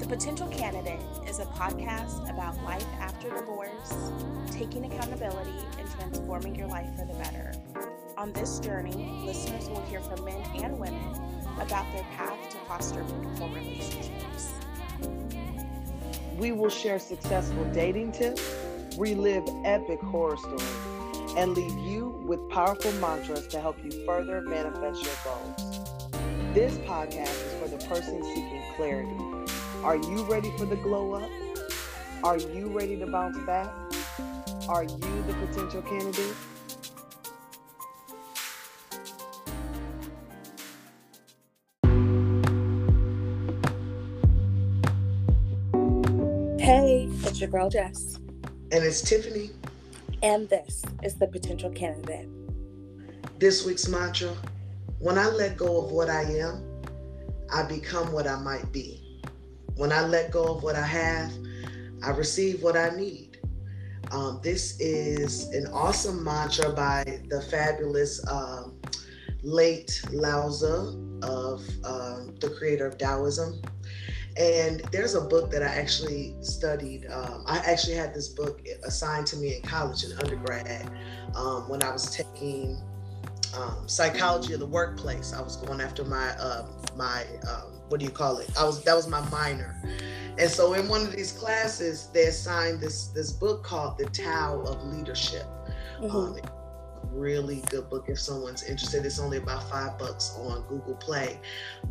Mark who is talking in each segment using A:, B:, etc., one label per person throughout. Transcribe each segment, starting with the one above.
A: The Potential Candidate is a podcast about life after divorce, taking accountability, and transforming your life for the better. On this journey, listeners will hear from men and women about their path to foster meaningful relationships.
B: We will share successful dating tips, relive epic horror stories, and leave you with powerful mantras to help you further manifest your goals. This podcast is for the person seeking clarity. Are you ready for the glow up? Are you ready to bounce back? Are you the potential candidate?
A: Hey, it's your girl Jess,
C: And it's Tiffany.
A: and this is The Potential Candidate.
C: This week's mantra When I let go of what I am, I become what I might be. When I let go of what I have, I receive what I need. Um, this is an awesome mantra by the fabulous um, late Lao Tzu, of um, the creator of Taoism. And there's a book that I actually studied. Um, I actually had this book assigned to me in college in undergrad um, when I was taking um, psychology of the workplace. I was going after my um, my what do you call it? I was that was my minor, and so in one of these classes they assigned this this book called The Tao of Leadership. Um, really good book if someone's interested. It's only about five bucks on Google Play,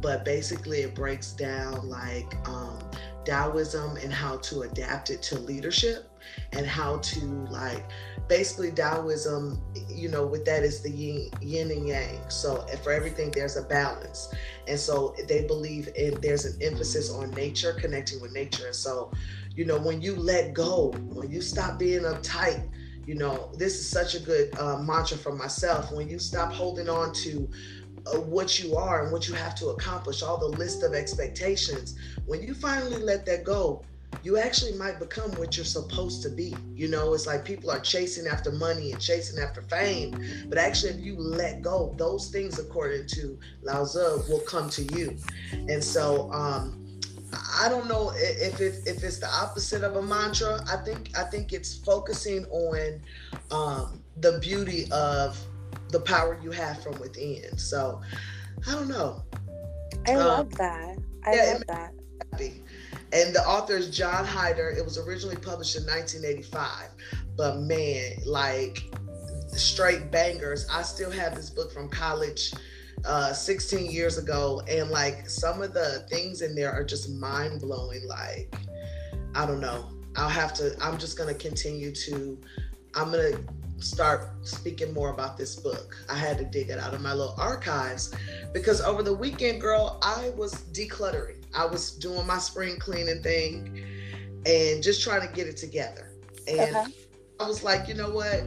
C: but basically it breaks down like um, Taoism and how to adapt it to leadership and how to like basically Taoism, you know, with that is the yin, yin and yang. So for everything there's a balance, and so they believe in there's an emphasis on nature, connecting with nature. And so, you know, when you let go, when you stop being uptight you know this is such a good uh, mantra for myself when you stop holding on to uh, what you are and what you have to accomplish all the list of expectations when you finally let that go you actually might become what you're supposed to be you know it's like people are chasing after money and chasing after fame but actually if you let go those things according to lao tzu will come to you and so um I don't know if it, if it's the opposite of a mantra. I think I think it's focusing on um, the beauty of the power you have from within. So I don't know.
A: I
C: Um,
A: love that. I
C: yeah,
A: love that.
C: Happy. And the author is John Heider. It was originally published in 1985, but man, like straight bangers. I still have this book from college uh 16 years ago and like some of the things in there are just mind blowing like I don't know. I'll have to I'm just going to continue to I'm going to start speaking more about this book. I had to dig it out of my little archives because over the weekend girl, I was decluttering. I was doing my spring cleaning thing and just trying to get it together. And
A: Okay.
C: I was like, you know what?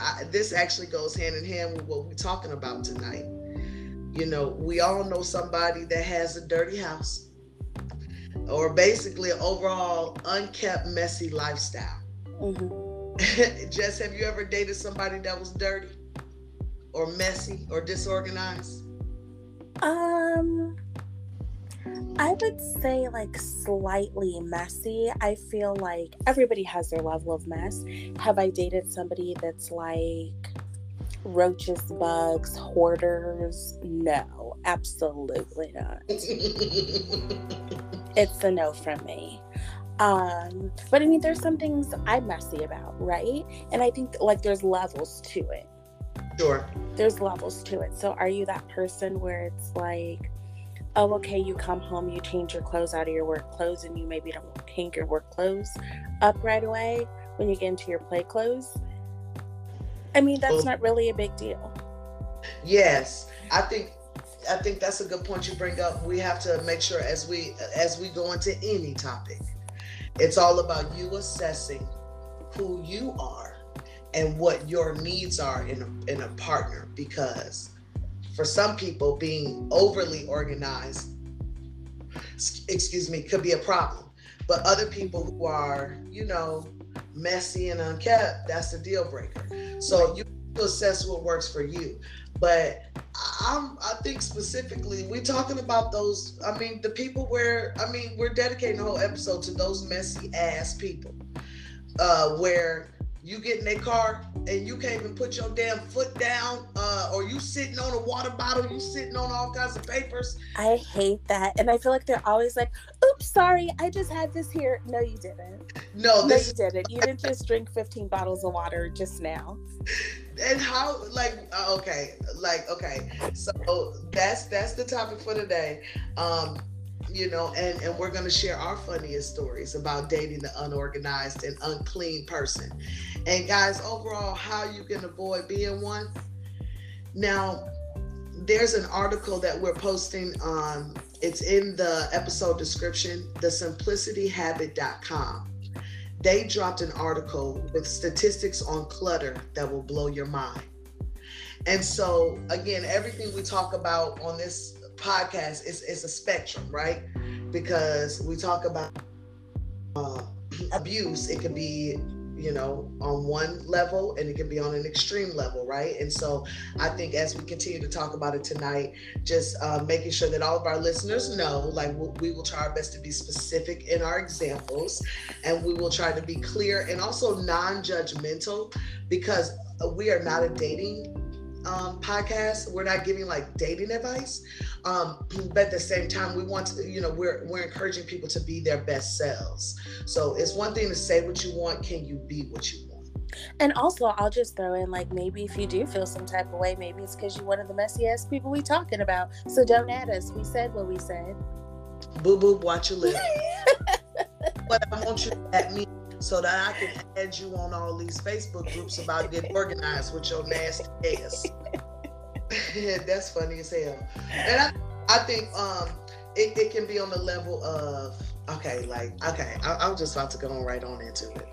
C: I, this actually goes hand in hand with what we're talking about tonight. You know, we all know somebody that has a dirty house or basically an overall unkept, messy lifestyle.
A: hmm
C: Jess, have you ever dated somebody that was dirty or messy or disorganized?
A: Um, I would say like slightly messy. I feel like everybody has their level of mess. Have I dated somebody that's like roaches, bugs, hoarders? No, absolutely not. It's a no from me. Um, but I mean, there's some things I'm messy about, right? And I think like there's levels to it.
C: sure.
A: there's levels to it. So are you that person where it's like, oh, okay, you come home, you change your clothes out of your work clothes, and you maybe don't hang your work clothes up right away when you get into your play clothes? I mean, that's
C: Well-
A: not really a big deal.
C: Yes, I think I think that's a good point you bring up. We have to make sure as we as we go into any topic, it's all about you assessing who you are and what your needs are in a, in a partner because for some people being overly organized excuse me could be a problem. But other people who are you know messy and unkept that's a deal breaker. So you assess what works for you. But I'm, I think specifically, we're talking about those. I mean, the people where, I mean, we're dedicating the whole episode to those messy ass people, uh, where you get in a car and you can't even put your damn foot down, uh, or you sitting on a water bottle, you sitting on all kinds of papers.
A: I hate that, and I feel like they're always like, "Oops, sorry, I just had this here." No, you didn't.
C: No,
A: No,
C: this
A: you didn't. You didn't just drink 15 bottles of water just now.
C: and how like uh, okay like okay so that's that's the topic for today um you know and and we're going to share our funniest stories about dating the unorganized and unclean person. And guys overall how you can avoid being one. Now there's an article that we're posting um it's in the episode description thesimplicityhabit.com they dropped an article with statistics on clutter that will blow your mind. And so, again, everything we talk about on this podcast is, is a spectrum, right? Because we talk about uh, abuse, it can be, you know, on one level and it can be on an extreme level, right? And so, I think as we continue to talk about it tonight, just uh, making sure that all of our listeners know, like, we'll, we will try our best to be specific in our examples and we will try to be clear and also non-judgmental because we are not a dating um, podcast we're not giving like dating advice um, but at the same time we want to you know we're we're encouraging people to be their best selves so it's one thing to say what you want can you be what you want
A: And also, I'll just throw in like maybe if you do feel some type of way, maybe it's because you're one of the messy ass people we talking about. So don't add us. We said what we said.
C: boo boo watch your lip but i want you to add me so that i can add you on all these facebook groups about getting organized with your nasty ass. That's funny as hell. And i, I think um it, it can be on the level of okay like okay I, i'm just about to go on right on into it.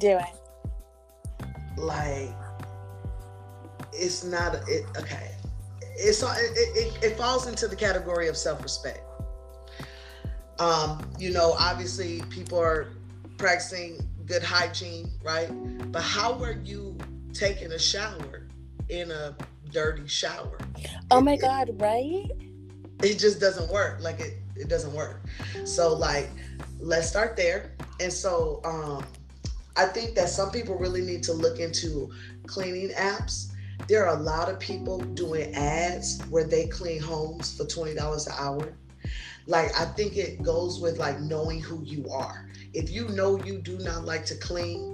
A: Do it.
C: like it's not it okay. It's it, it, it falls into the category of self-respect. Um you know obviously people are practicing good hygiene right? But how are you taking a shower in a dirty shower?
A: Oh
C: It-
A: my
C: it-
A: God, right?
C: it just doesn't work. Like it it doesn't work. So like let's start there. And so um i think that some people really need to look into cleaning apps. There are a lot of people doing ads where they clean homes for $20 an hour. Like i think it goes with like knowing who you are if you know you do not like to clean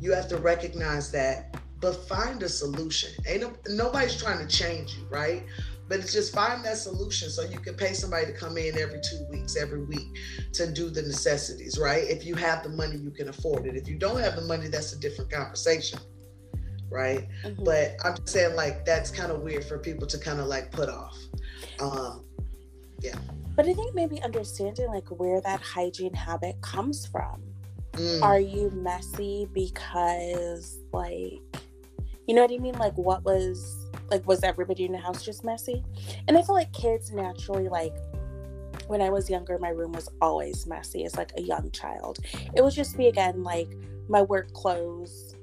C: you have to recognize that but find a solution. Ain't no, nobody's trying to change you right? But it's just find that solution so you can pay somebody to come in every two weeks every week to do the necessities right? If you have the money you can afford it. If you don't have the money that's a different conversation right?
A: Mhm.
C: but i'm just saying like that's kind of weird for people to kind of like put off. Um
A: But I think maybe understanding like where that hygiene habit comes from.
C: mm,
A: Are you messy because like you know what I mean? Like what was like was everybody in the house just messy? And I feel like kids naturally like when I was younger, my room was always messy as like a young child. It would just be again like my work clothes,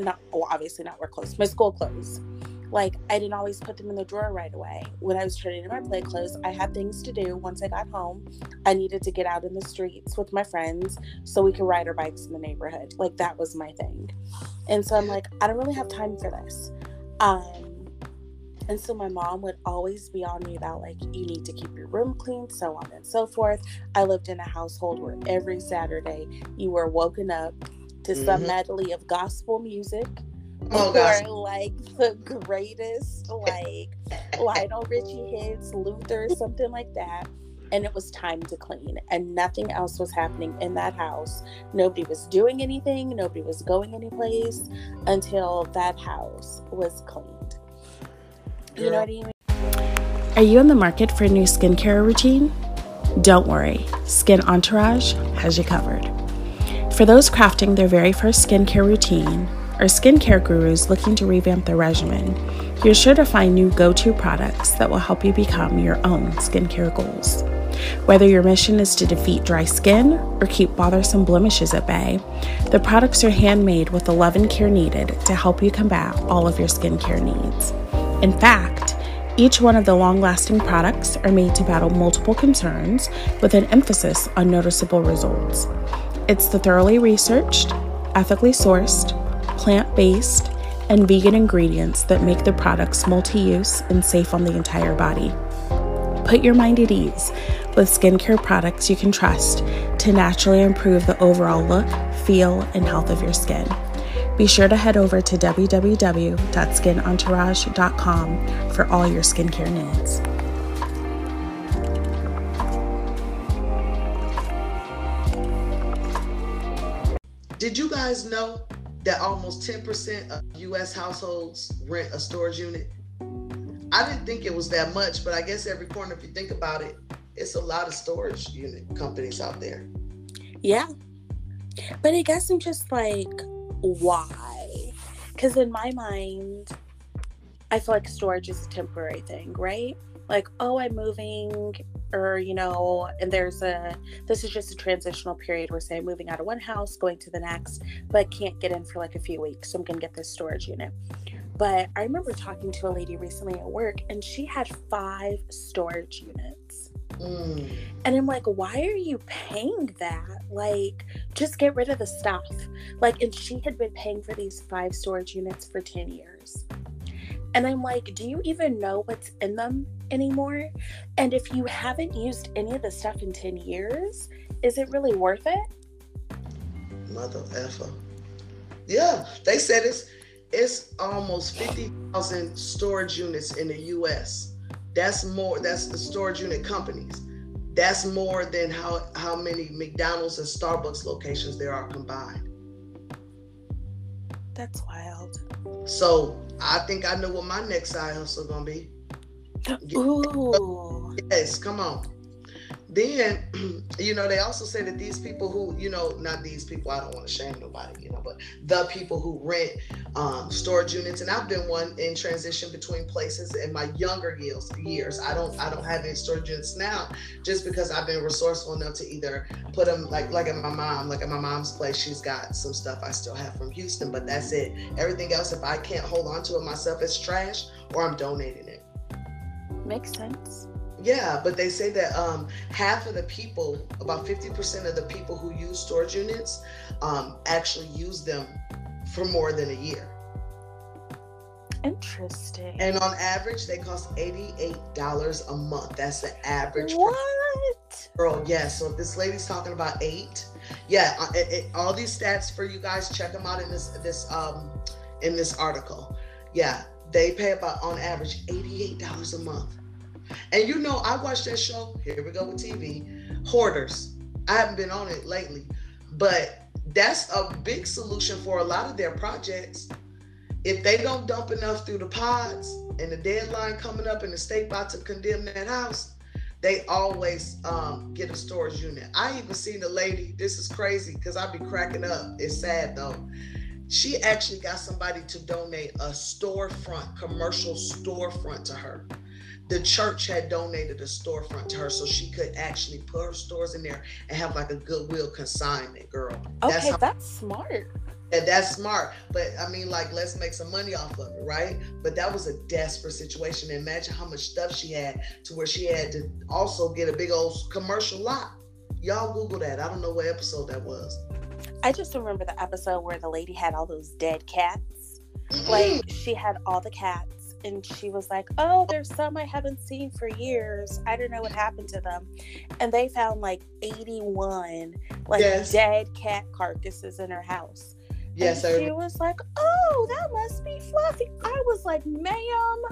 A: not well, obviously not work clothes, my school clothes. Like I didn't always put them in the drawer right away. When I was turning in my play clothes, I had things to do. Once I got home, I needed to get out in the streets with my friends so we could ride our bikes in the neighborhood. Like that was my thing. And so I'm like, I don't really have time for this. Um, and so my mom would always be on me about like, you need to keep your room clean, so on and so forth. I lived in a household where every Saturday you were woken up to some
C: Mhm.
A: medley of gospel music
C: oh
A: or like the greatest like Lionel Richie hits, Luther, something like that. And it was time to clean, and nothing else was happening in that house. Nobody was doing anything, nobody was going anyplace until that house was cleaned. You know what I mean?
D: Are you in the market for a new skincare routine? Don't worry, Skin Entourage has you covered. For those crafting their very first skincare routine, or skincare gurus looking to revamp their regimen, you're sure to find new go to products that will help you become your own skincare goals. Whether your mission is to defeat dry skin or keep bothersome blemishes at bay, the products are handmade with the love and care needed to help you combat all of your skincare needs. In fact, Each one of the long lasting products are made to battle multiple concerns with an emphasis on noticeable results. It's the thoroughly researched, ethically sourced, plant based, and vegan ingredients that make the products multi use and safe on the entire body. Put your mind at ease with skincare products you can trust to naturally improve the overall look, feel, and health of your skin. Be sure to head over to www.skinentourage.com for all your skincare needs.
C: Did you guys know that almost 10% of US households rent a storage unit? I didn't think it was that much, but I guess every corner, if you think about it, it's a lot of storage unit companies out there.
A: Yeah. But I guess I'm just like, why? Because in my mind, I feel like storage is a temporary thing, right? Like, oh, I'm moving, or, you know, and there's a, this is just a transitional period where, say, I'm moving out of one house, going to the next, but can't get in for like a few weeks. So I'm going to get this storage unit. But I remember talking to a lady recently at work, and she had five storage units.
C: Mm.
A: And I'm like, why are you paying that? Like, just get rid of the stuff. Like, and she had been paying for these five storage units for 10 years. And I'm like, do you even know what's in them anymore? And if you haven't used any of the stuff in 10 years, is it really worth it?
C: Mother effer. Yeah, they said it's it's almost 50,000 storage units in the US. That's more that's the storage unit companies. That's more than how how many McDonald's and Starbucks locations there are combined.
A: That's wild.
C: So I think I know what my next side hustle gonna be.
A: Ooh.
C: Yes, come on. Then, you know, they also say that these people who, you know, not these people, I don't want to shame nobody, you know, but the people who rent um, storage units, and I've been one in transition between places in my younger years. I don't, I don't have any storage units now, just because I've been resourceful enough to either put them like, like at my mom, like at my mom's place, she's got some stuff I still have from Houston, but that's it. Everything else, if I can't hold on to it myself, it's trash, or I'm donating it.
A: Makes sense.
C: Yeah, but they say that um, half of the people, about 50% of the people who use storage units, um, actually use them for more than a year.
A: Interesting.
C: And on average, they cost $88 a month. That's the average.
A: what?
C: Girl, yeah. So if this lady's talking about eight. Yeah, uh, it, it, all these stats for you guys. Check them out in this this um in this article. Yeah, they pay about on average $88 a month. And you know, I watched that show. Here we go with TV. Hoarders. I haven't been on it lately, but that's a big solution for a lot of their projects. If they don't dump enough through the pods and the deadline coming up and the state about to condemn that house, they always um, get a storage unit. I even seen a lady, this is crazy because I'd be cracking up. It's sad though. She actually got somebody to donate a storefront, commercial storefront to her the church had donated a storefront to her so she could actually put her stores in there and have like a goodwill consignment girl.
A: Okay,
C: that's, how,
A: that's smart.
C: and that's smart. But i mean like let's make some money off of it right? But that was a desperate situation. Imagine how much stuff she had to where she had to also get a big old commercial lot. Y'all google that. I don't know what episode that was.
A: I just remember the episode where the lady had all those dead cats.
C: Mm-mm.
A: Like she had all the cats and she was like, "Oh, there's some I haven't seen for years. I don't know what happened to them." And they found like 81 like
C: Yes.
A: dead cat carcasses in her house.
C: yes
A: and she was like, "Oh, that must be Fluffy." I was like, "Ma'am."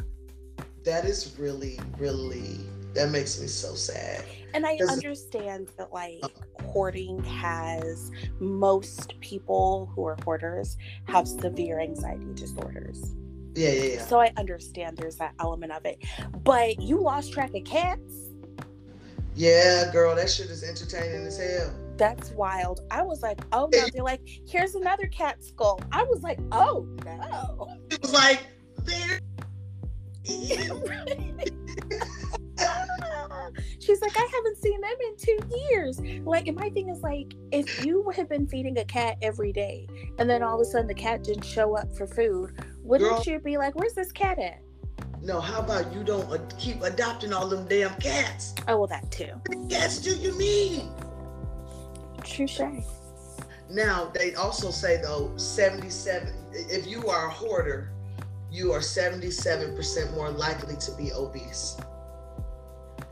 C: that is really really that makes me so sad
A: And I understand that like hoarding has most people who are hoarders have severe anxiety disorders.
C: Yeah yeah yeah
A: So I understand there's that element of it. But you lost track of cats?
C: yeah girl that shit is entertaining as hell
A: That's wild. I was like, oh no. They're like, here's another cat skull. I was like, oh no.
C: it was like there
A: She's like, I haven't seen them in two years. Like, and my thing is like, if you had been feeding a cat every day, and then all of a sudden the cat didn't show up for food, wouldn't
C: Girl.
A: you be like, where's this cat at?
C: No, how about you don't uh, keep adopting all them damn cats?
A: Oh, well, that too.
C: What cats do you need?
A: Touche.
C: Now, they also say though, 77, if you are a hoarder, you are 77% more likely to be obese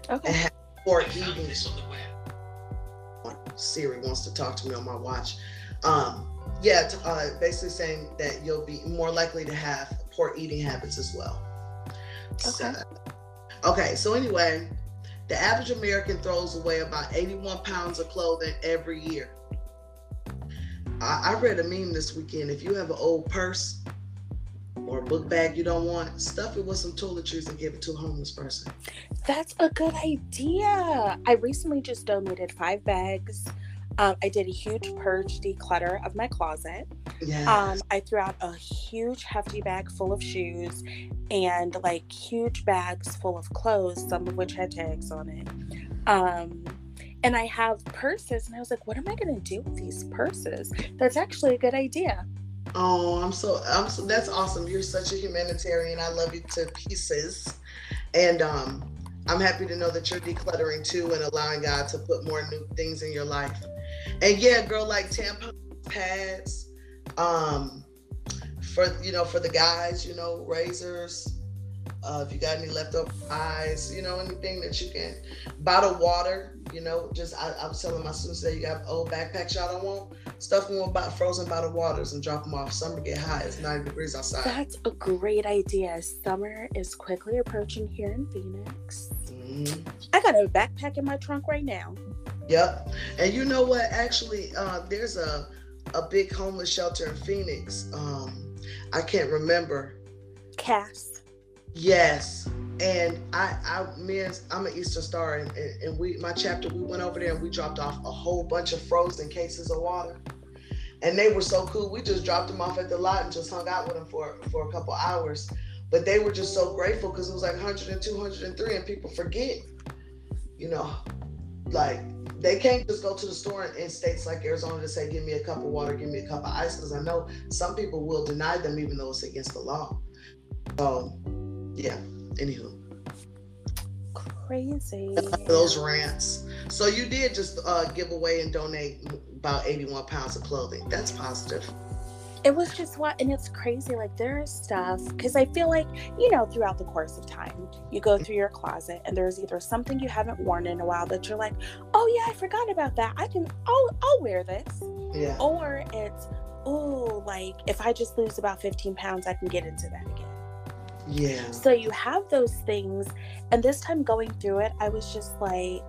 A: Okay.
C: or eating. Siri wants to talk to me on my watch. Um, yeah, t- uh, basically saying that you'll be more likely to have poor eating habits as well. So-
A: Okay.
C: okay, so anyway, the average American throws away about 81 pounds of clothing every year. I, I read a meme this weekend. If you have an old purse or a book bag you don't want, stuff it with some toiletries and give it to a homeless person.
A: That's a good idea. I recently just donated five bags. Um, I did a huge purge declutter of my closet.
C: Yeah.
A: Um, I threw out a huge hefty bag full of shoes and like huge bags full of clothes, some of which had tags on it. Um, and I have purses, and I was like, what am I going to do with these purses? That's actually a good idea.
C: Oh, I'm so I'm so that's awesome. You're such a humanitarian. I love you to pieces. And um I'm happy to know that you're decluttering too and allowing God to put more new things in your life. And yeah, girl, like tampons, pads, um, for you know, for the guys, you know, razors, uh, if you got any leftover eyes, you know, anything that you can bottle water, you know, just I, I was telling my students that you got old backpacks y'all don't want, stuff them with about frozen bottled waters and drop them off. Summer get high, it's 90 degrees outside.
A: That's a great idea. Summer is quickly approaching here in Phoenix.
C: Mhm.
A: I got a backpack in my trunk right now.
C: Yep. And you know what? Actually, uh, there's a a big homeless shelter in Phoenix. Um, I can't remember.
A: Cass.
C: Yes. And I, I, me and I'm an Eastern Star, and, and, and we, my chapter, we went over there and we dropped off a whole bunch of frozen cases of water, and they were so cool. We just dropped them off at the lot and just hung out with them for for a couple hours. But they were just so grateful because it was like 100 and 203, and people forget, you know, like they can't just go to the store in, in states like Arizona to say, "Give me a cup of water, give me a cup of ice," because I know some people will deny them even though it's against the law. So, yeah. Anywho,
A: Crazy.
C: those rants. So you did just uh, give away and donate about 81 pounds of clothing. That's positive.
A: It was just what, and it's crazy. Like there is stuff because I feel like you know throughout the course of time, you go through your closet and there's either something you haven't worn in a while that you're like, oh yeah, I forgot about that. I can, I'll, I'll wear this.
C: Yeah.
A: Or it's, oh, like if I just lose about 15 pounds, I can get into that again.
C: Yeah.
A: So you have those things, and this time going through it, I was just like,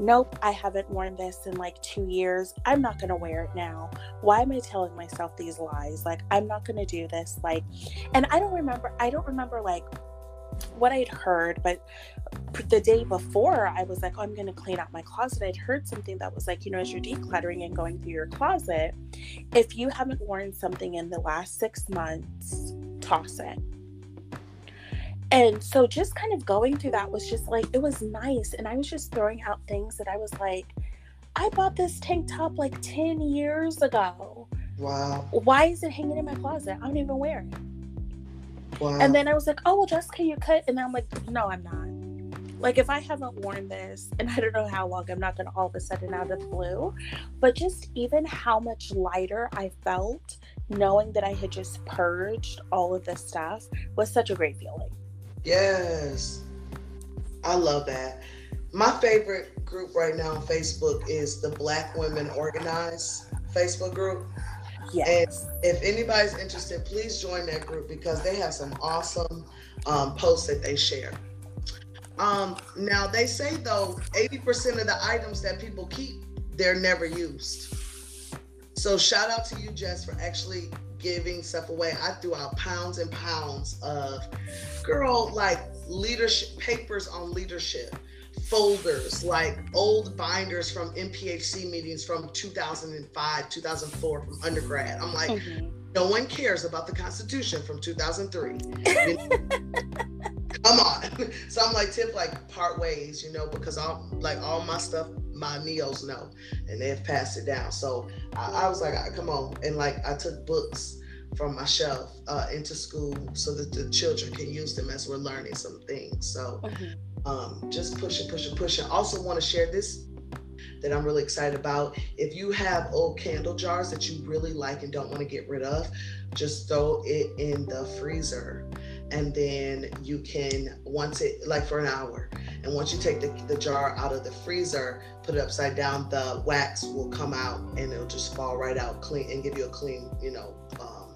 A: nope, I haven't worn this in like two years. I'm not gonna wear it now. Why am I telling myself these lies? Like, I'm not gonna do this. Like, and I don't remember, I don't remember like what I'd heard, but the day before, I was like, oh, I'm gonna clean out my closet. I'd heard something that was like, you know, as you're decluttering and going through your closet, if you haven't worn something in the last six months, toss it and so just kind of going through that was just like it was nice and i was just throwing out things that i was like i bought this tank top like 10 years ago.
C: Wow.
A: why is it hanging in my closet? I don't even wear it.
C: Wow.
A: and then i was like oh well jessica you cut and then i'm like no i'm not. Like if i haven't worn this and i don't know how long i'm not going to all of a sudden out of the blue but just even how much lighter i felt knowing that i had just purged all of this stuff was such a great feeling
C: Yes. I love that. My favorite group right now on Facebook is the Black Women Organize Facebook group.
A: yes
C: If anybody's interested, please join that group because they have some awesome um, posts that they share. Um, now they say though, 80% of the items that people keep, they're never used. So shout out to you, Jess, for actually giving stuff away. I threw out pounds and pounds of girl, like leadership papers on leadership, folders, like old binders from NPHC meetings from 2005, 2004 from undergrad. I'm like,
A: Mhm.
C: no one cares about the Constitution from 2003. Come on. So I'm like, tip like part ways, you know, because all like all my stuff, my neos know, and they have passed it down. So I, I was like, come on, and like I took books from my shelf uh, into school so that the children can use them as we're learning some things. So
A: Mhm.
C: um, just pushing, pushing, pushing. Also, want to share this that I'm really excited about. If you have old candle jars that you really like and don't want to get rid of, just throw it in the freezer. And then you can, once it, like for an hour, and once you take the, the jar out of the freezer, put it upside down, the wax will come out and it'll just fall right out clean and give you a clean, you know, um,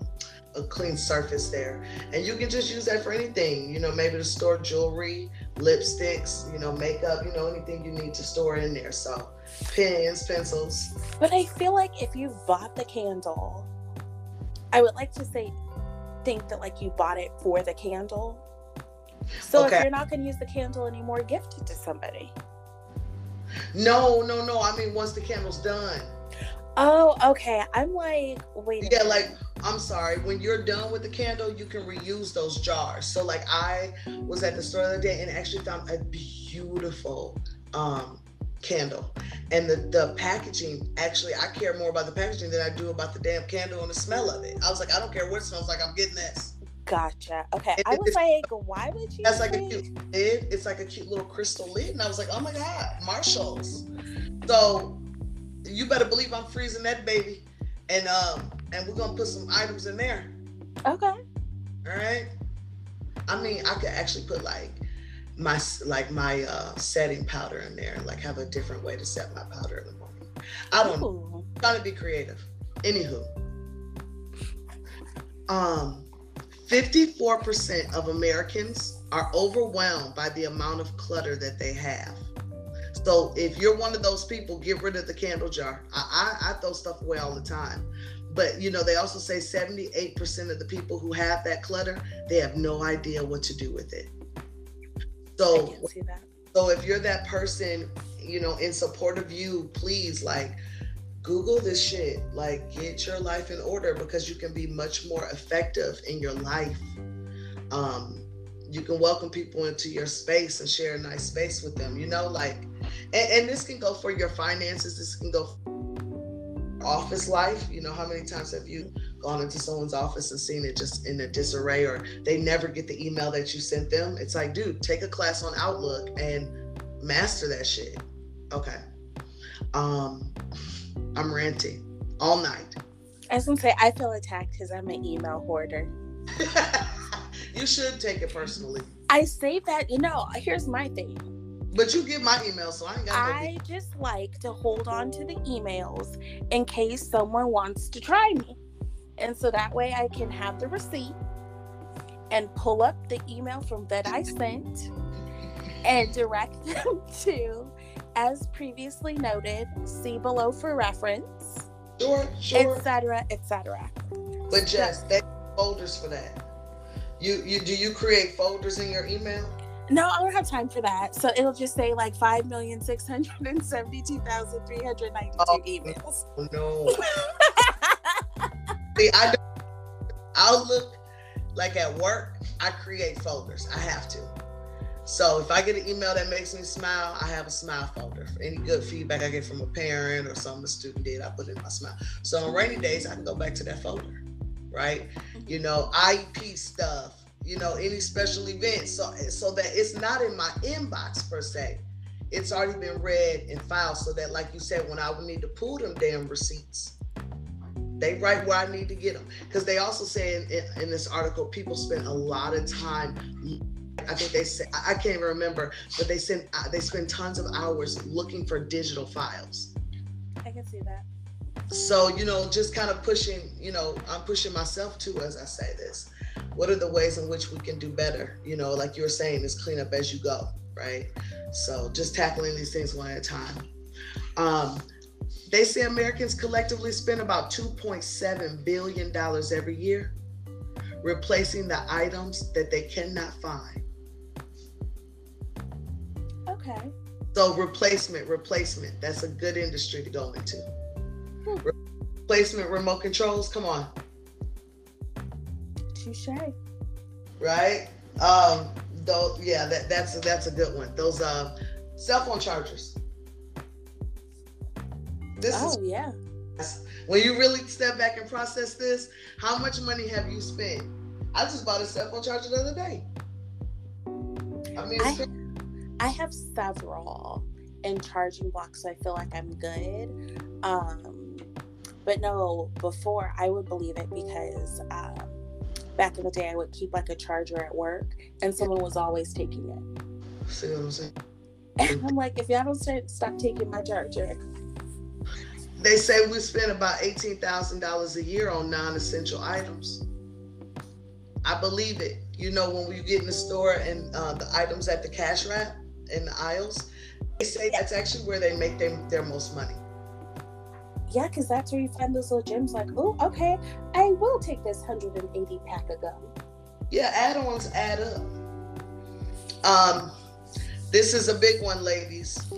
C: a clean surface there. And you can just use that for anything, you know, maybe to store jewelry, lipsticks, you know, makeup, you know, anything you need to store in there. So pens, pencils.
A: But I feel like if you bought the candle, I would like to say, think that like you bought it for the candle. So
C: Okay.
A: if you're not going to use the candle anymore, gift it to somebody.
C: No, no, no. I mean, once the candle's done.
A: Oh, okay. I'm like, wait.
C: Yeah, like I'm sorry. When you're done with the candle, you can reuse those jars. So like I was at the store the other day and actually found a beautiful um candle. And the the packaging, actually I care more about the packaging than I do about the damn candle and the smell of it. I was like, I don't care what it smells like, I'm getting this.
A: Gotcha. Okay. I was like, why would you?
C: That's like a cute lid. It's like a cute little crystal lid. And I was like, oh my God, Marshalls. So you better believe I'm freezing that baby. And um and we're gonna put some items in there.
A: Okay.
C: All right. I mean, I could actually put like my like my uh setting powder in there, and like have a different way to set my powder in the morning. I don't know.
A: Ooh.
C: Trying to be creative. Anywho. Um 54% of Americans are overwhelmed by the amount of clutter that they have. So if you're one of those people, get rid of the candle jar. I, I, I throw stuff away all the time. But you know, they also say 78% of the people who have that clutter, they have no idea what to do with it. So
A: can see that.
C: so if you're that person, you know, in support of you, please like Google this shit. Like get your life in order because you can be much more effective in your life. Um, you can welcome people into your space and share a nice space with them, you know, like and, and this can go for your finances, this can go for office life. You know, how many times have you gone into someone's office and seen it just in a disarray or they never get the email that you sent them? It's like, dude, take a class on Outlook and master that shit. Okay. Um, I'm ranting all night.
A: I was gonna say I feel attacked because I'm an email hoarder.
C: you should take it personally.
A: I say that, you know, here's my thing.
C: But you get my email, so I ain't got no
A: I just like to hold on to the emails in case someone wants to try me. And so that way I can have the receipt and pull up the email from that I sent and direct them to, as previously noted, see below for reference,
C: Sure, sure.
A: etc., etc.
C: But just they folders for that. You you do you create folders in your email?
A: No, I don't have time for that. So it'll just say like five million six hundred and seventy-two thousand three hundred ninety-two
C: Oh.
A: emails.
C: No. See, I don't, I'll look like at work. I create folders. I have to. So if I get an email that makes me smile, I have a smile folder. For any good feedback I get from a parent or something a student did, I put it in my smile. So on rainy days, I can go back to that folder, right? Mm-hmm. You know, IEP stuff. You know, any special events, so so that it's not in my inbox per se. It's already been read and filed, so that, like you said, when I would need to pull them damn receipts, they write where I need to get them. Because they also say in, in, in this article, people spend a lot of time. I think they say I can't even remember, but they send uh, they spend tons of hours looking for digital files.
A: I can see that.
C: So you know, just kind of pushing. You know, I'm pushing myself too as I say this. What are the ways in which we can do better? You know, like you were saying, is clean up as you go, right? So just tackling these things one at a time. Um, they say Americans collectively spend about 2.7 billion dollars every year replacing the items that they cannot find.
A: Okay.
C: So replacement, replacement. That's a good industry to go into.
A: Hmm.
C: Replacement remote controls. Come on,
A: Touche.
C: right? Um, though, yeah, that, that's a, that's a good one. Those uh, cell phone chargers. This is
A: Oh yeah.
C: When you really step back and process this, how much money have you spent? I just bought a cell phone charger the other day.
A: I mean, I, I have several in charging blocks, so I feel like I'm good. Um, but no, before I would believe it because um, back in the day I would keep like a charger at work, and someone was always taking it.
C: See what I'm saying?
A: And I'm like, if y'all don't start, stop taking my charger.
C: They say we spend about eighteen thousand dollars a year on non-essential items. I believe it. You know, when we get in the store and uh, the items at the cash wrap in the aisles, they say that's actually where they make them their most money.
A: Yeah, because that's where you find those little gems like, oh, okay, I will take this 180 pack of gum.
C: Yeah, add-ons add up. Um, this is a big one, ladies.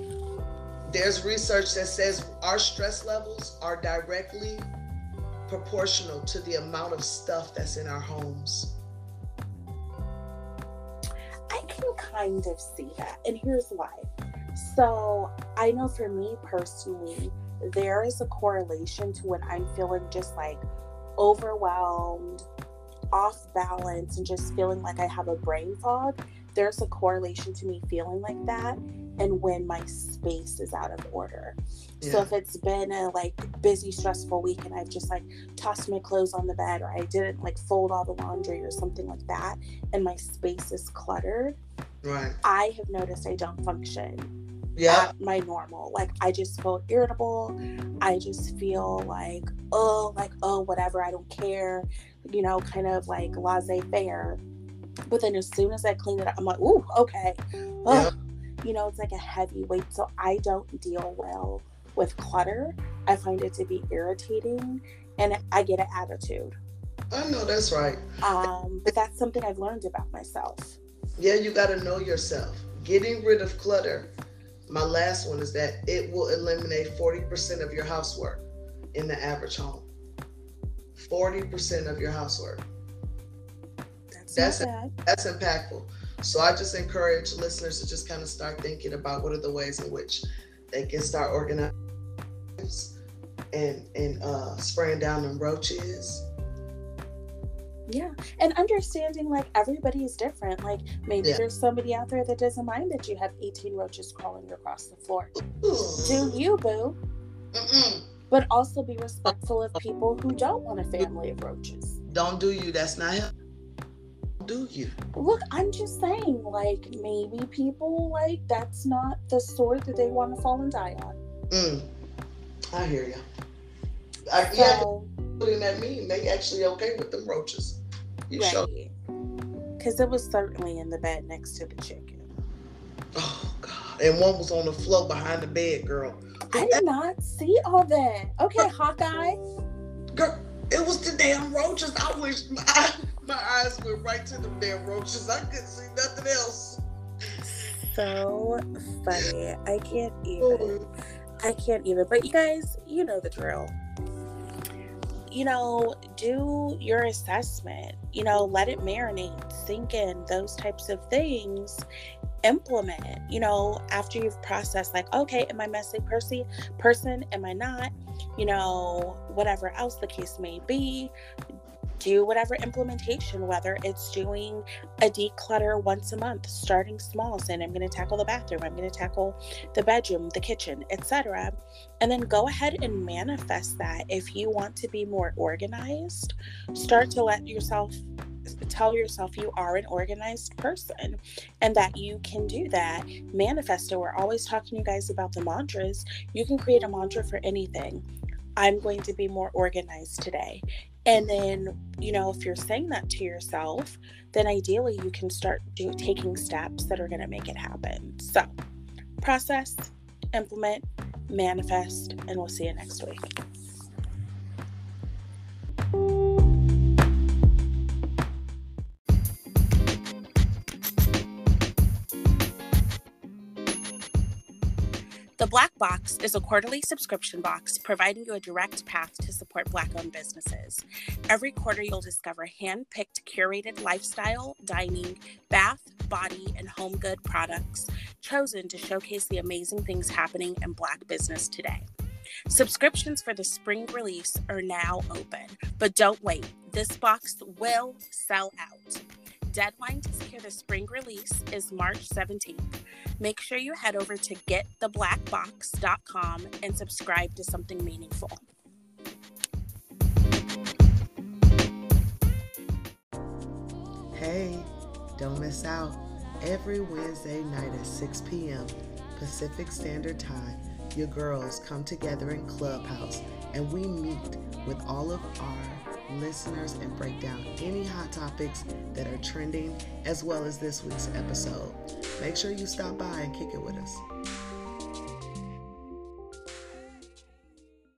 C: There's research that says our stress levels are directly proportional to the amount of stuff that's in our homes.
A: I can kind of see that, and here's why. So, I know for me personally, there is a correlation to when I'm feeling just like overwhelmed, off balance, and just feeling like I have a brain fog. There's a correlation to me feeling like that and when my space is out of order. Yeah. So if it's been a like busy, stressful week and I've just like tossed my clothes on the bed or I didn't like fold all the laundry or something like that and my space is cluttered,
C: right.
A: I have noticed I don't function
C: yeah
A: my normal like i just feel irritable i just feel like oh like oh whatever i don't care you know kind of like laissez-faire but then as soon as i clean it up i'm like ooh okay oh, yeah. You know it's like a heavy weight so i don't deal well with clutter i find it to be irritating and i get an attitude
C: i know that's right
A: um but that's something i've learned about myself
C: yeah you got to know yourself getting rid of clutter my last one is that it will eliminate 40% of your housework in the average home. 40% of your housework.
A: That's that's,
C: that's impactful. So I just encourage listeners to just kind of start thinking about what are the ways in which they can start organizing and and uh, spraying down them roaches.
A: Yeah and understanding like everybody is different. Like maybe yeah. there's somebody out there that doesn't mind that you have 18 roaches crawling across the floor. Do you boo? Mm-mm. but also be respectful of people who don't want a family of roaches.
C: Don't do you that's not him do you
A: look i'm just saying like maybe people like that's not the sword that they want to fall and die on
C: mm. i hear you I, so, yeah putting that mean they actually okay with them roaches. You right.
A: Because it was certainly in the bed next to the chicken.
C: Oh God! And one was on the floor behind the bed, girl.
A: I did not see all that. Okay, Hawkeye.
C: Girl, it was the damn roaches. I wish my, my eyes went right to the damn roaches. I couldn't see nothing else.
A: So funny. I can't even. Oh. I can't even. But you guys, you know the drill you know, do your assessment, you know, let it marinate, sink in, those types of things. Implement, you know, after you've processed, like, okay, am I messy Percy Person, am I not? You know, whatever else the case may be do whatever implementation, whether it's doing a declutter once a month, starting small, saying I'm going to tackle the bathroom, I'm going to tackle the bedroom, the kitchen, etc. And then go ahead and manifest that. If you want to be more organized, start to let yourself tell yourself you are an organized person and that you can do that. Manifest it. We're always talking to you guys about the mantras. You can create a mantra for anything. I'm going to be more organized today. And then, you know, if you're saying that to yourself, then ideally you can start do, taking steps that are going to make it happen. So, process, implement, manifest, and we'll see you next week. The Black Box is a quarterly subscription box providing you a direct path to support Black owned businesses. Every quarter, you'll discover hand picked, curated lifestyle, dining, bath, body, and home good products chosen to showcase the amazing things happening in Black business today. Subscriptions for the spring release are now open, but don't wait. This box will sell out. Deadline to secure the spring release is March 17th. Make sure you head over to gettheblackbox.com and subscribe to something meaningful.
C: Hey, don't miss out. Every Wednesday night at 6 p.m. Pacific Standard Time, your girls come together in Clubhouse and we meet with all of our listeners and break down any hot topics that are trending as well as this week's episode. Make sure you stop by and kick it with us.